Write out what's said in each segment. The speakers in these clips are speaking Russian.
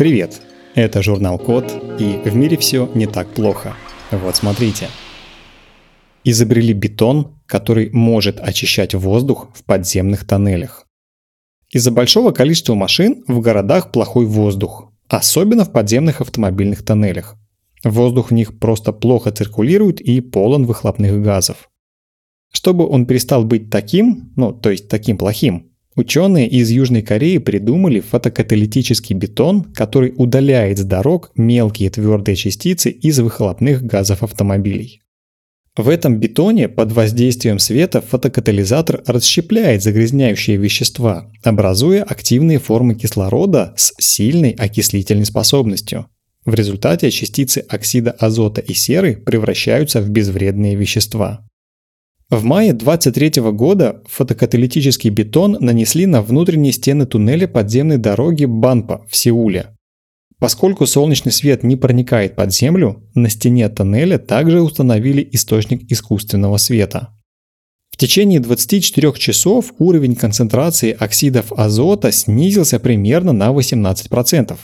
Привет! Это журнал Код, и в мире все не так плохо. Вот смотрите. Изобрели бетон, который может очищать воздух в подземных тоннелях. Из-за большого количества машин в городах плохой воздух, особенно в подземных автомобильных тоннелях. Воздух в них просто плохо циркулирует и полон выхлопных газов. Чтобы он перестал быть таким, ну то есть таким плохим, Ученые из Южной Кореи придумали фотокаталитический бетон, который удаляет с дорог мелкие твердые частицы из выхлопных газов автомобилей. В этом бетоне под воздействием света фотокатализатор расщепляет загрязняющие вещества, образуя активные формы кислорода с сильной окислительной способностью. В результате частицы оксида азота и серы превращаются в безвредные вещества. В мае 23 года фотокаталитический бетон нанесли на внутренние стены туннеля подземной дороги Банпа в Сеуле. Поскольку солнечный свет не проникает под землю, на стене тоннеля также установили источник искусственного света. В течение 24 часов уровень концентрации оксидов азота снизился примерно на 18%.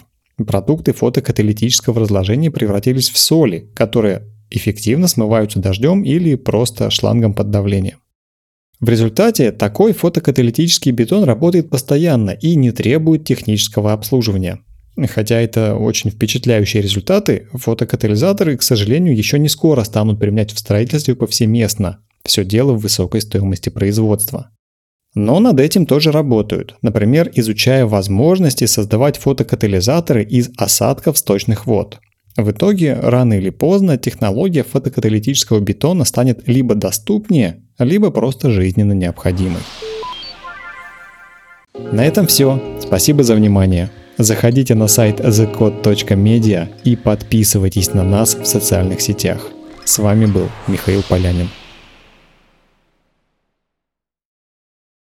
Продукты фотокаталитического разложения превратились в соли, которые эффективно смываются дождем или просто шлангом под давлением. В результате такой фотокаталитический бетон работает постоянно и не требует технического обслуживания. Хотя это очень впечатляющие результаты, фотокатализаторы, к сожалению, еще не скоро станут применять в строительстве повсеместно. Все дело в высокой стоимости производства. Но над этим тоже работают, например, изучая возможности создавать фотокатализаторы из осадков сточных вод. В итоге, рано или поздно, технология фотокаталитического бетона станет либо доступнее, либо просто жизненно необходимой. На этом все. Спасибо за внимание. Заходите на сайт thecode.media и подписывайтесь на нас в социальных сетях. С вами был Михаил Полянин.